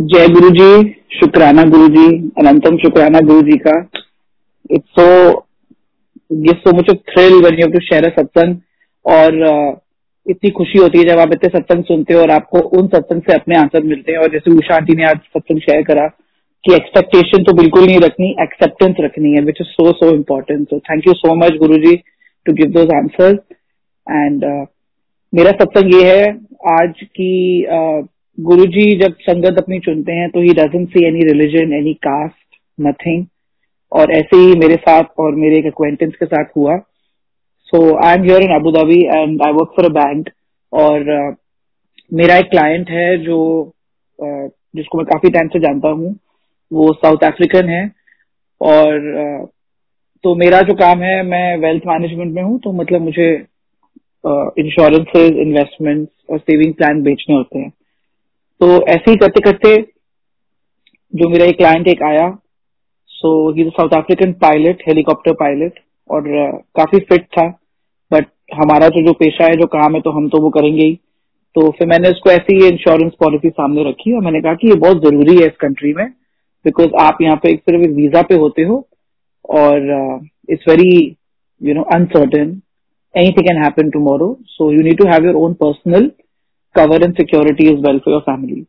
जय गुरु जी शुक्राना गुरु जी अनंतम शुक्राना गुरु जी का it's so give so much thrill when you to share a satsang और uh, इतनी खुशी होती है जब आप इतने सत्संग सुनते हो और आपको उन सत्संग से अपने आंसर मिलते हैं। और जैसे उषा आंटी ने आज सत्संग शेयर करा कि एक्सपेक्टेशन तो बिल्कुल नहीं रखनी एक्सेप्टेंस रखनी है which is so so important so thank you so much Guru ji to give answer and मेरा सत्संग ये है आज की uh, गुरु जी जब संगत अपनी चुनते हैं तो he doesn't see any religion any caste nothing और ऐसे ही मेरे साथ और मेरे एक अक्वेंटेंस के साथ हुआ। So I am here in Abu Dhabi and I work for a bank और uh, मेरा एक क्लाइंट है जो uh, जिसको मैं काफ़ी टाइम से जानता हूँ। वो साउथ अफ्रीकन है। और uh, तो मेरा जो काम है मैं वेल्थ मैनेजमेंट में हूँ तो मतलब मुझे इंश्योरेंसेज uh, इन्वेस्टमेंट्स और सेविंग प्लान बेचने होते हैं। तो ऐसे ही करते करते जो मेरा एक क्लाइंट एक आया so he South African pilot helicopter pilot और uh, काफ़ी फिट था बट हमारा जो जो पेशा है जो काम है तो हम तो वो करेंगे ही। तो फिर मैंने उसको ऐसी ही इंश्योरेंस पॉलिसी सामने रखी और मैंने कहा कि ये बहुत ज़रूरी है इस कंट्री में बिकॉज़ आप यहाँ पे एक सिर्फ़ एक वीज़ा पे होते हो और it's very you know uncertain anything can happen tomorrow so you need to have your own personal cover and security is well for your family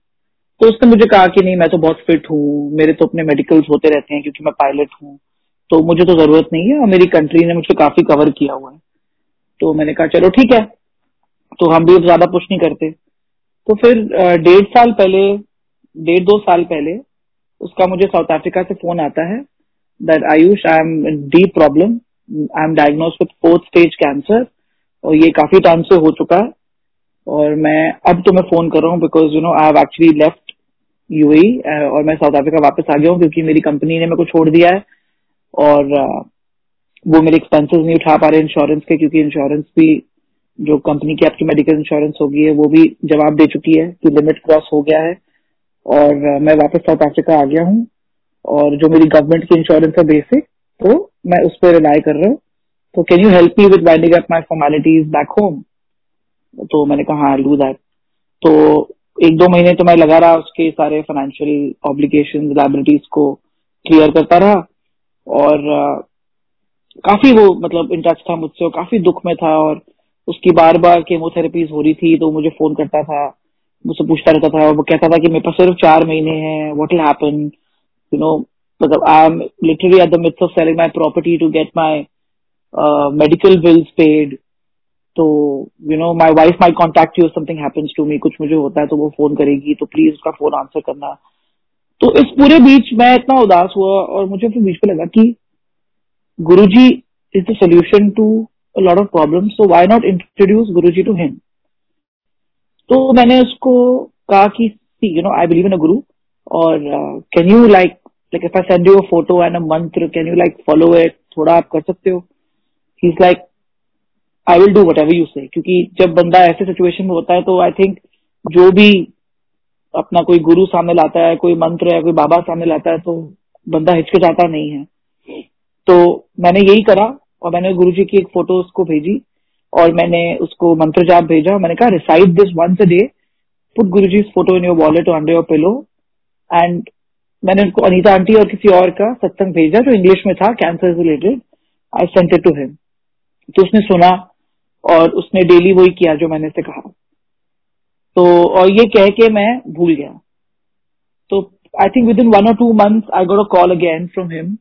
तो उसने मुझे कहा कि नहीं, मैं तो बहुत फिट हूँ, मेरे तो अपने मेडिकल्स होते रहते हैं क्योंकि मैं पायलट हूँ। तो मुझे तो ज़रूरत नहीं है और मेरी कंट्री ने मुझे काफ़ी कवर किया हुआ है। तो मैंने कहा, चलो ठीक है। तो हम भी अब ज़्यादा पुश नहीं करते। तो फिर डेढ़ साल पहले, डेढ़ दो साल पहले उसका मुझे साउथ अफ्रीका से फ़ोन आता है that Ayush I am deep problem I am diagnose with fourth stage cancer और ये काफ़ी टाइम से हो चुका है। और मैं अब तो मैं फ़ोन कर रहा हूँ because you know I have actually left UAE और मैं साउथ अफ्रीका वापस आ गया हूँ क्योंकि मेरी कंपनी ने मेरे को छोड़ दिया है और uh, वो मेरे एक्सपेंसेस नहीं उठा पा रहे इंश्योरेंस के क्योंकि इंश्योरेंस भी जो कंपनी की आपकी मेडिकल इंश्योरेंस होगी है वो भी जवाब दे चुकी है कि लिमिट क्रॉस हो गया है और uh, मैं वापस साउथ अफ्रीका आ गया हूँ और जो मेरी गवर्नमेंट की इंश्योरेंस है बेसिक तो मैं उस पर रिलाई कर रहा हूँ। तो can you help me with winding up my formalities back home तो मैंने कहा हाँ डू दैट तो एक दो महीने तो मैं लगा रहा उसके सारे फाइनेंशियल ऑब्लिगेशन लाइबिलिटीज को क्लियर करता रहा और काफ़ी वो मतलब इन टच था मुझसे और काफ़ी दुख में था और उसकी बार बार केमोथेरेपीज हो रही थी तो मुझे फ़ोन करता था, मुझसे पूछता रहता था वो कहता था कि मेरे पास सिर्फ़ चार महीने हैं what will happen you know मतलब I am literally at the midst of selling my property to get my medical bills paid तो you know my wife may contact you something happens to me कुछ मुझे होता है तो वो phone करेगी तो प्लीज़ उसका फ़ोन आंसर करना। तो इस पूरे बीच मैं इतना उदास हुआ और मुझे फिर बीच में लगा कि Guru ji is the solution to lot of problem so why not introduce Guru ji to him तो मैंने उसको कहा कि you know I believe in a guru और can you like like if I send you a photo and a mantra can you like follow it थोड़ा आप कर सकते हो। He is like I will do whatever you say क्योंकि जब बंदा ऐसे सिचुएशन में होता है तो आई थिंक जो भी अपना कोई गुरु सामने लाता है, कोई मंत्र या कोई बाबा सामने लाता है तो बंदा हिचकिचाता नहीं है। तो मैंने यही करा और मैंने गुरु जी की एक फ़ोटो उसको भेजी और मैंने उसको मंत्र जाप भेजा। मैंने कहा recite this once a day put Guru ji photo in your wallet under your pillow and मैंने उनको अनीता आंटी और किसी और का सत्संग भेजा जो इंग्लिश में था cancer related I sent it to him तो उसने सुना और उसने डेली वही किया जो मैंने से कहा। तो और ये कह के मैं भूल गया। तो I think within one और two months I got a call again from him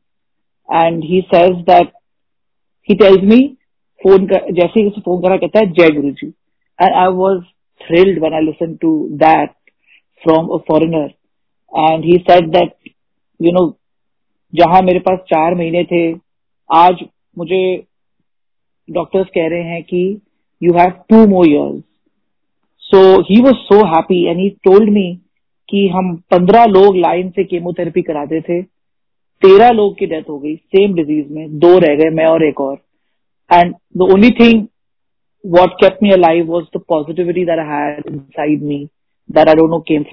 and he says that he tells me phone कर जैसे ही फ़ोन करा कहता है जय Guru ji and I was thrilled when I listened to that from a foreigner. And he said that, you know, जहाँ मेरे पास चार महीने थे आज मुझे डॉक्टर्स कह रहे हैं कि you have two more years so he was so happy and he told me कि हम पंद्रह लोग लाइन से केमोथेरेपी कराते थे. तेरह लोग की डेथ हो गई सेम डिज़ीज़ में, दो रह गए, मैं और एक और. And the only thing what kept me alive was the positivity that I had inside me that I don't know came.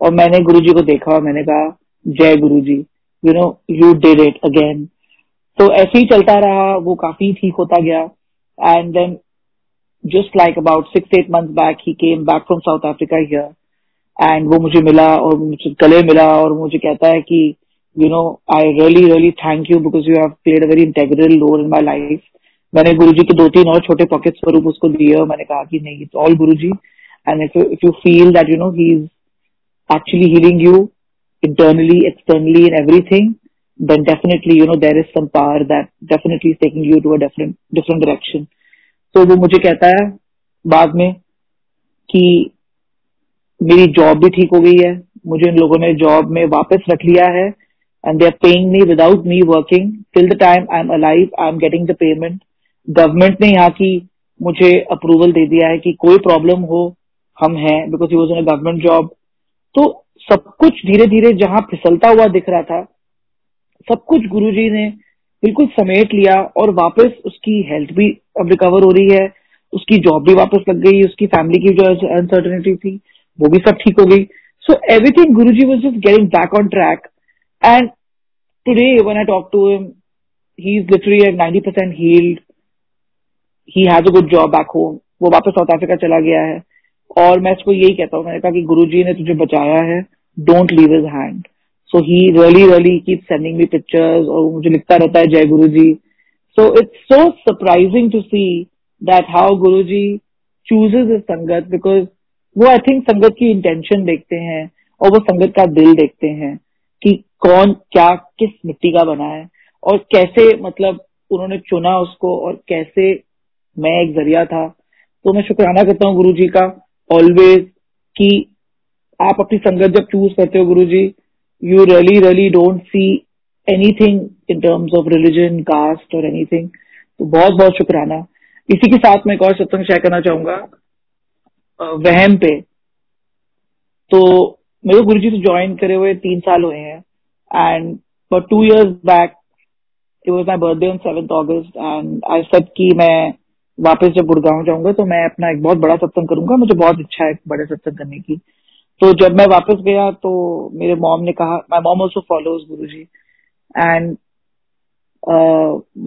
और मैंने गुरु जी को देखा और मैंने कहा, जय Guru ji you know you did it again तो ऐसे ही चलता रहा वो काफ़ी ठीक होता गया। And then just like about six eight month back he came back from South Africa here and वो मुझे मिला और मुझे गले मिला और मुझे कहता है कि you know I really really thank you because you have played a very integral role in my life मैंने गुरु जी के दो तीन और छोटे पॉकेट स्वरूप उसको दिए और मैंने कहा कि नहीं it's all Guru ji and if you feel that you know he is actually healing you internally, externally, in everything, then definitely, you know, there is some power that definitely is taking you to a different different direction. तो वो मुझे कहता है बाद में कि मेरी job भी ठीक हो गई है। मुझे इन लोगों ने जॉब में वापस रख लिया है and they are paying me without me working till the time I am alive I am getting the payment government ने यहाँ की मुझे अप्रूवल दे दिया है कि कोई प्रॉब्लम हो हम हैं because he was in government job तो सब कुछ धीरे धीरे जहाँ फिसलता हुआ दिख रहा था सब कुछ गुरुजी ने बिल्कुल समेट लिया और वापस उसकी हेल्थ भी अब रिकवर हो रही है। उसकी जॉब भी वापस लग गई, उसकी फैमिली की जो अनसर्टनिटी थी, वो भी सब ठीक हो गई। So everything Guru ji was just getting back on track and today when I talk to him he is literally at ninety percent healed he has a good job back home वो वापस south Africa चला गया है। और मैं इसको यही कहता हूँ, मैंने कहा कि गुरु जी ने तुझे बचाया है। Don't leave his hand so he really really keep sending me pictures और मुझे लिखता रहता है, जय Guru ji so it's so surprising to see that how Guru ji chooses संगत बिकॉज़ वो आई थिंक संगत की इंटेंशन देखते हैं और वो संगत का दिल देखते हैं कि कौन क्या, किस मिट्टी का बना है और कैसे मतलब उन्होंने चुना उसको और कैसे मैं एक ज़रिया था। तो मैं शुक्राना करता हूँ गुरु जी का ऑलवेज कि आप अपनी संगत जब चूज़ करते हो Guru ji you really really don't see anything in terms of religion caste और एनीथिंग तो बहुत बहुत शुक्राना। इसी के साथ मैं एक और सत्संग शेयर करना चाहूँगा। वहम पे। तो मेरे गुरु जी से ज्वाइन करे हुए तीन साल हुए हैं। And for two years back it was my birthday on seventh August and I सब की मैं वापस जब गुड़गांव जाऊँगा तो मैं अपना एक बहुत बड़ा सत्संग करूँगा। मुझे बहुत इच्छा है बड़े सत्संग करने की। तो जब मैं वापस गया तो मेरे मॉम ने कहा माई mom also follows Guru ji and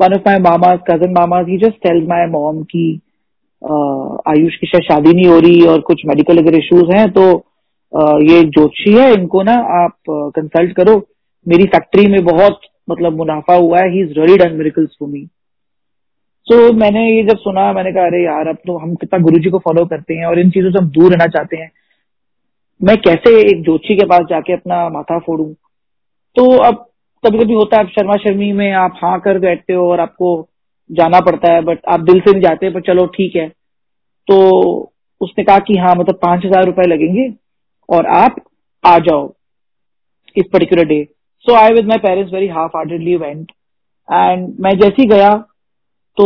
one of my mama cousin mama he just tell my mom की आयुष की शायद शादी नहीं हो रही और कुछ मेडिकल अगर इश्यूज़ हैं तो ये जोशी है, इनको ना आप कंसल्ट करो। मेरी फैक्ट्री में बहुत मतलब मुनाफा हुआ है he is really done miracles for me तो मैंने ये जब सुना, मैंने कहा, अरे यार, अब तो हम कितना गुरु जी को फॉलो करते हैं और इन चीज़ों से हम दूर रहना चाहते हैं। मैं कैसे एक जोशी के पास जाके अपना माथा फोड़ू? तो अब कभी कभी होता है शर्मा शर्मी में आप हाँ कर बैठते हो और आपको जाना पड़ता है बट आप दिल से नहीं जाते, पर चलो ठीक है। तो उसने कहा कि हाँ मतलब पाँच हज़ार रुपए लगेंगे और आप आ जाओ इस particular day so I with my parents very half heartedly went and मैं जैसे ही गया तो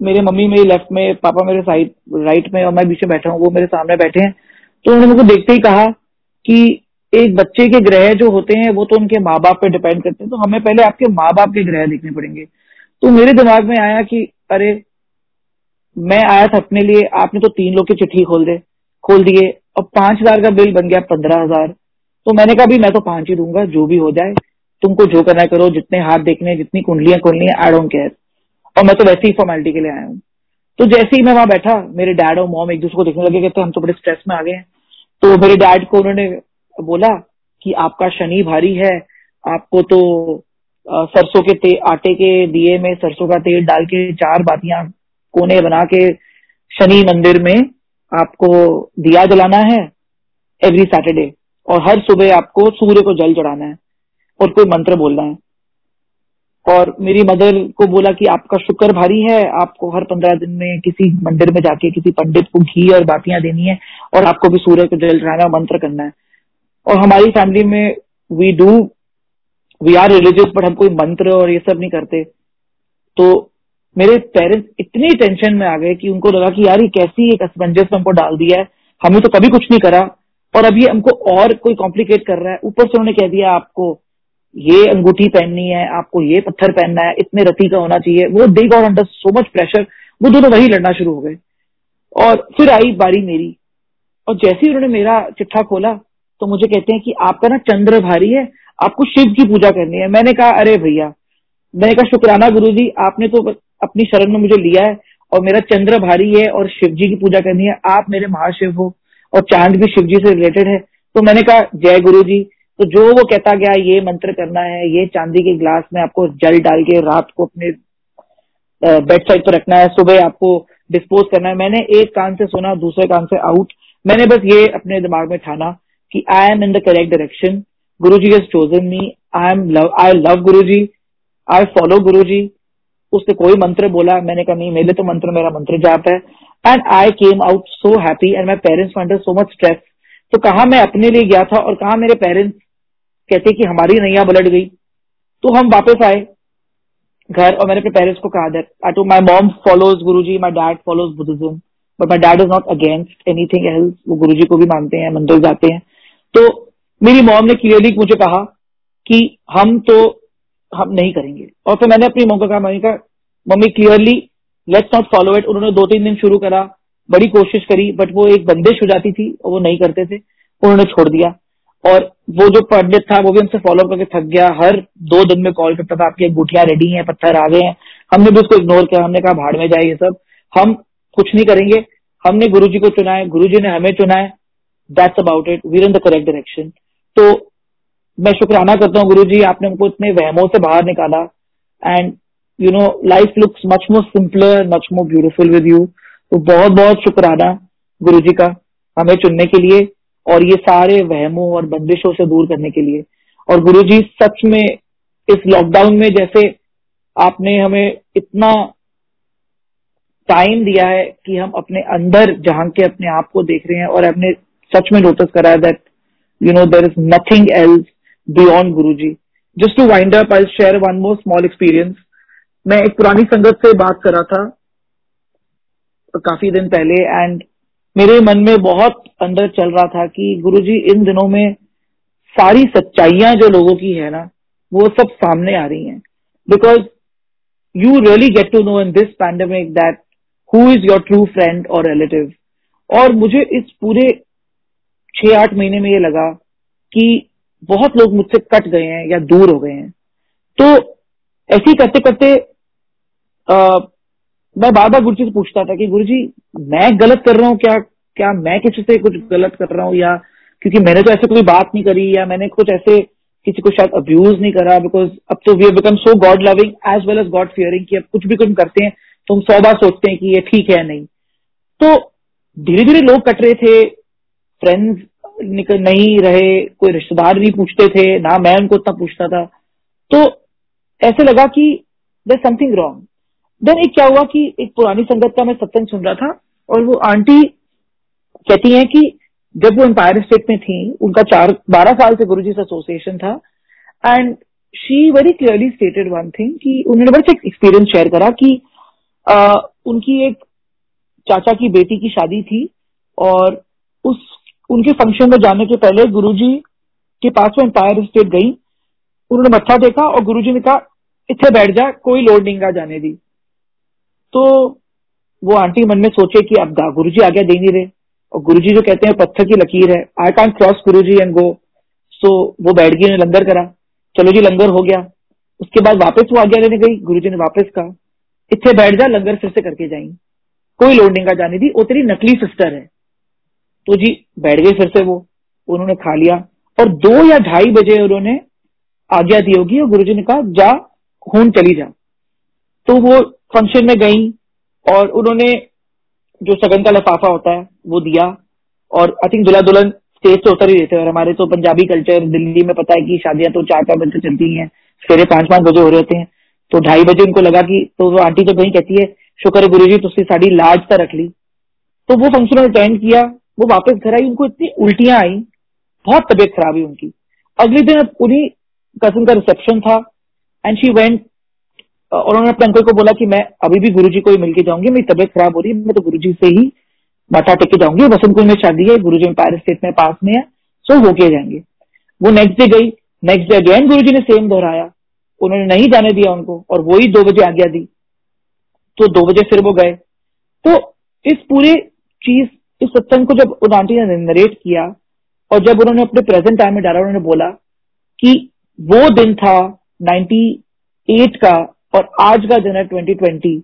मेरे मम्मी मेरी लेफ़्ट में, पापा मेरे साइड राइट में और मैं बीच में बैठा हूँ, वो मेरे सामने बैठे हैं। तो उन्होंने मुझे देखते ही कहा कि एक बच्चे के ग्रह जो होते हैं, वो तो उनके माँ बाप पे डिपेंड करते हैं। तो हमें पहले आपके माँ बाप के ग्रह देखने पड़ेंगे। तो मेरे दिमाग में आया कि, अरे, मैं आया था अपने लिए, आपने तो तीन लोग की चिट्ठी खोल दे, खोल दिए। और पाँच हज़ार का बिल बन गया पंद्रह हज़ार। तो मैंने कहा भी मैं तो पाँच ही दूँगा, जो भी हो जाए, तुमको जो करना करो, जितने हाथ देखने, जितनी कुंडलियाँ खोलनी है आई डोंट केयर और मैं तो वैसे ही फॉर्मेलिटी के लिए आया हूँ। तो जैसे ही मैं वहाँ बैठा, मेरे डैड और मॉम एक दूसरे को देखने लगे, कहते हम तो बड़े स्ट्रेस में आ गए हैं। तो मेरे डैड को उन्होंने बोला कि आपका शनि भारी है, आपको तो सरसों के आटे के दिए में सरसों का तेल डाल के चार बातियाँ कोने बना के शनि मंदिर में आपको दिया जलाना है एवरी सैटरडे और हर सुबह आपको सूर्य को जल चढ़ाना है और कोई मंत्र बोलना है। और मेरी मदर को बोला कि आपका शुक्र भारी है, आपको हर पंद्रह दिन में किसी मंदिर में जाके किसी पंडित को घी और बातियाँ देनी है और आपको भी सूर्य को जल चढ़ाना मंत्र करना है। और हमारी फैमिली में we do we are religious but हम कोई मंत्र और ये सब नहीं करते। तो मेरे पेरेंट्स इतनी टेंशन में आ गए कि उनको लगा कि यार ये कैसी एक असमंजस हमको डाल दिया है। हमने तो कभी कुछ नहीं करा। और अब ये हमको और कोई कॉम्प्लिकेट कर रहा है। ऊपर से उन्होंने कह दिया आपको ये अंगूठी पहननी है, आपको ये पत्थर पहनना है, इतने रति का होना चाहिए। वो they got under so much pressure वो दोनों वही लड़ना शुरू हो गए। और फिर आई बारी मेरी। और जैसे ही उन्होंने मेरा चिट्ठा खोला तो मुझे कहते हैं कि आपका ना चंद्र भारी है, आपको शिव की पूजा करनी है। मैंने कहा, अरे भैया। मैंने कहा, शुक्राना गुरु जी आपने तो अपनी शरण में मुझे लिया है और मेरा चंद्र भारी है और शिव जी की पूजा करनी है। आप मेरे महाशिव हो और चाँद भी शिव जी से रिलेटेड है। तो मैंने कहा, जय गुरु जी तो जो वो कहता गया, ये मंत्र करना है, ये चांदी के ग्लास में आपको जल डाल के रात को अपने बेड साइड पर रखना है, सुबह आपको डिस्पोज करना है। मैंने एक कान से सुना, दूसरे कान से आउट। मैंने बस ये अपने दिमाग में ठाना कि I am in the correct direction Guru ji has chosen me I am love I love Guru ji I follow Guru जी उसने कोई मंत्र बोला, मैंने कहा, नहीं, मेरे तो मंत्र मेरा मंत्र जाप है। And I came out so happy and my parents under so much stress तो कहा मैं अपने लिए गया था और कहा मेरे पेरेंट्स कहते कि हमारी नैया बलट गई। तो हम वापस आए घर और मैंने अपने पेरेंट्स को कहा that I too my mom follows Guru ji my dad follows Buddhism but my dad is not against anything else वो गुरु जी को भी मानते हैं, मंदिर जाते हैं। तो मेरी मॉम ने क्लियरली मुझे कहा कि हम तो हम नहीं करेंगे। और फिर मैंने अपनी मॉम को कहा, मम्मी का, mummy clearly let's not follow it उन्होंने दो तीन दिन शुरू करा। बड़ी कोशिश करी बट वो एक बंदिश हो जाती थी और वो नहीं करते थे, उन्होंने छोड़ दिया। और वो जो पंडित था, वो भी हमसे फॉलो करके थक गया। हर दो दिन में कॉल करता था, आपकी गुठिया रेडी है, पत्थर आ गए हैं। हमने भी उसको इग्नोर किया, हमने कहा, भाड़ में ये सब। हम कुछ नहीं करेंगे। हमने गुरु जी को चुना है गुरु जी ने हमें चुना है that's about it we're in the correct direction तो मैं शुक्राना करता हूँ गुरु जी आपने हमको इतने वहमों से बाहर निकाला। And you know life looks much more simpler much more beautiful with you तो बहुत बहुत शुक्राना गुरु जी का हमें चुनने के लिए और ये सारे वहमों और बंदिशों से दूर करने के लिए। और गुरु जी, सच में इस लॉकडाउन में जैसे आपने हमें इतना टाइम दिया है कि हम अपने अंदर जहाँ के अपने आप को देख रहे हैं और हमने सच में नोटिस करा है that you know there is nothing else beyond Guru ji. Just to wind up I share one more small experience मैं एक पुरानी संगत से बात कर रहा था। काफ़ी दिन पहले एंड मेरे मन में बहुत अंदर चल रहा था कि गुरुजी, इन दिनों में सारी सच्चाइयाँ जो लोगों की है ना, वो सब सामने आ रही हैं। Because you really get to know in this pandemic that who is your true friend और रिलेटिव और मुझे इस पूरे छह आठ महीने में ये लगा कि बहुत लोग मुझसे कट गए हैं या दूर हो गए हैं। तो ऐसे करते करते मैं बार बार गुरु जी से पूछता था कि गुरु जी मैं गलत कर रहा हूँ? क्या क्या मैं किसी से कुछ गलत कर रहा हूँ? या क्योंकि मैंने तो ऐसे कोई बात नहीं करी, या मैंने कुछ ऐसे किसी को शायद अब्यूज नहीं करा बिकॉज़ अब तो we become so God loving as well as God fearing कि अब कुछ भी कुछ करते हैं तो हम सौ बार सोचते हैं कि ये ठीक है नहीं। तो धीरे धीरे लोग कट रहे थे फ्रेंड्स नहीं रहे, कोई रिश्तेदार नहीं पूछते थे, ना मैं उनको उतना पूछता था। तो ऐसे लगा कि देर समथिंग रॉन्ग देन एक क्या हुआ कि एक पुरानी संगत का मैं सत्संग सुन रहा था और वो आंटी कहती हैं कि जब वो एम्पायर स्टेट में थी उनका चार बारह साल से गुरु जी एसोसिएशन था and she very clearly stated one thing कि उन्होंने बस एक एक्सपीरियंस शेयर करा कि आ, उनकी एक चाचा की बेटी की शादी थी और उस उनके फ़ंक्शन में जाने के पहले गुरुजी के पास में एम्पायर स्टेट गई। उन्होंने मत्था देखा और गुरुजी ने कहा इतने बैठ जा कोई लोड नहीं जाने दी। तो वो आंटी मन में सोचे कि अब गुरु जी आज्ञा दे नहीं रहे। और गुरु जी जो कहते हैं, पत्थर की लकीर है। I can't cross Guru ji and go सो वो बैठ गई लंगर करा। चलो जी, लंगर हो गया। उसके बाद वापस वो आज्ञा लेने गई। गुरु जी ने वापस कहा, इतने बैठ जा, लंगर फिर से करके जाएँगे कोई लोड नहीं का जाने दी। वो तेरी नकली सिस्टर है। तो जी, बैठ गए फिर से वो। उन्होंने खा लिया। और दो या ढाई बजे उन्होंने आज्ञा दी होगी और गुरुजी ने कहा, जा, खून चली जा। तो वो फ़ंक्शन में गई और उन्होंने जो सगन का लफाफा होता है, वो दिया। और आई थिंक दुल्हा दुल्हन स्टेज से उतर ही देते और हमारे तो पंजाबी कल्चर दिल्ली में पता है कि शादियाँ तो चार चार बजे चलती हैं, सवेरे पाँच पाँच बजे हो रहे होते हैं। तो ढाई बजे उनको लगा कि तो वो आंटी तो कहीं कहती है, शुक्र है गुरु जी, तुझसे साड़ी लाज तो रख ली। तो वो फ़ंक्शन अटेंड किया, वो वापस घर आई, उनको इतनी उल्टियाँ आई, बहुत तबीयत खराब हुई उनकी। अगले दिन उन्हीं कजिन का रिसेप्शन था एंड शी वेंट उन्होंने अपने अंकल को बोला कि मैं अभी भी गुरुजी को ही मिलके जाऊँगी, मेरी तबियत खराब हो रही है, मैं तो गुरुजी से ही माथा टेक जाऊँगी। वसंत कुंज में शादी है, गुरुजी एम्पायर स्टेट में पास में है सो होके जाएँगे। वो नेक्स्ट डे गई next day again Guru ji ने सेम दोहराया उन्होंने नहीं जाने दिया उनको और वही दो बजे आज्ञा दी। तो दो बजे फिर वो गए। तो इस पूरे चीज़, इस सत्संग को जब उन आंटी ने नरेट किया और जब उन्होंने अपने प्रेजेंट टाइम में डाला, उन्होंने बोला कि वो दिन था 98 का और आज का दिन है 2020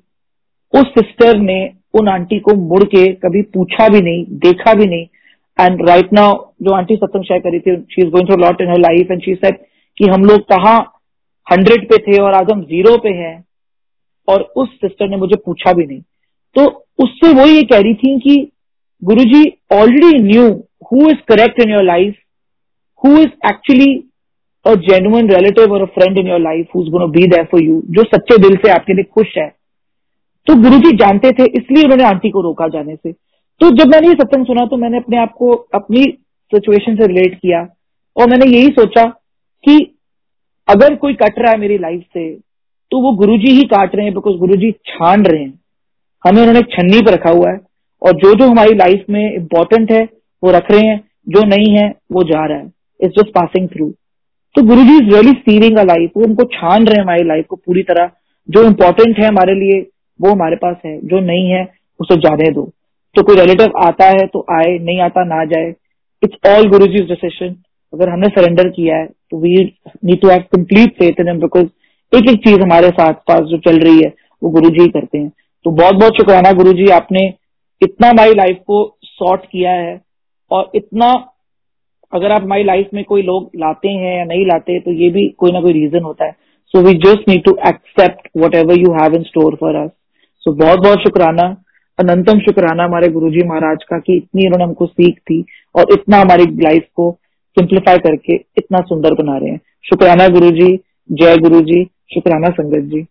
उस सिस्टर ने, उन आंटी को मुड़ के कभी पूछा भी नहीं, देखा भी नहीं. एंड राइट नाउ जो आंटी सत्संग शेयर करी थी she is going through lot in her life and she said कि हम लोग कहा हंड्रेड पे थे और आज हम ज़ीरो पे हैं. और उस सिस्टर ने मुझे पूछा भी नहीं. तो उससे वो ये कह रही थी कि Guru ji already knew who is correct in your life who is actually a genuine relative और a friend in your life who is gonna be there for you जो सच्चे दिल से आपके लिए खुश है। तो गुरु जी जानते थे, इसलिए उन्होंने आंटी को रोका जाने से। तो जब मैंने ये सत्संग सुना तो मैंने अपने आप को अपनी सिचुएशन से रिलेट किया और मैंने यही सोचा कि अगर कोई कट रहा है मेरी लाइफ से तो वो गुरु जी ही काट रहे हैं बिकॉज़ गुरु जी छान रहे हैं। हमें उन्होंने छन्नी पर रखा हुआ है और जो जो हमारी लाइफ में इम्पोर्टेंट है, वो रख रहे हैं, जो नहीं है, वो जा रहा है। इट्स जस्ट पासिंग थ्रू तो Guru ji is really steering a life वो उनको छान रहे हैं हमारी लाइफ को पूरी तरह। जो इम्पोर्टेंट है हमारे लिए, वो हमारे पास है। जो नहीं है उसे जाने दो। तो कोई रिलेटिव आता है तो आए। नहीं आता, ना जाए। It's all Guru ji decision अगर हमने सरेंडर किया है तो we need to have complete faith in because एक एक चीज़ हमारे साथ पास जो चल रही है, वो गुरु जी करते हैं। तो बहुत बहुत शुक्राना गुरु जी आपने इतना हमारी लाइफ को सॉर्ट किया है और इतना अगर आप हमारी लाइफ में कोई लोग लाते हैं या नहीं लाते तो ये भी कोई ना कोई रीजन होता है। So we just need to accept whatever you have in store for us सो बहुत बहुत शुक्राना, अनंतम शुक्राना हमारे गुरुजी महाराज का कि इतनी उन्होंने हमको सीख थी और इतना हमारी लाइफ को सिंप्लीफाई करके इतना सुंदर बना रहे हैं। शुक्राना गुरु जी जय गुरु जी शुक्राना संगत जी।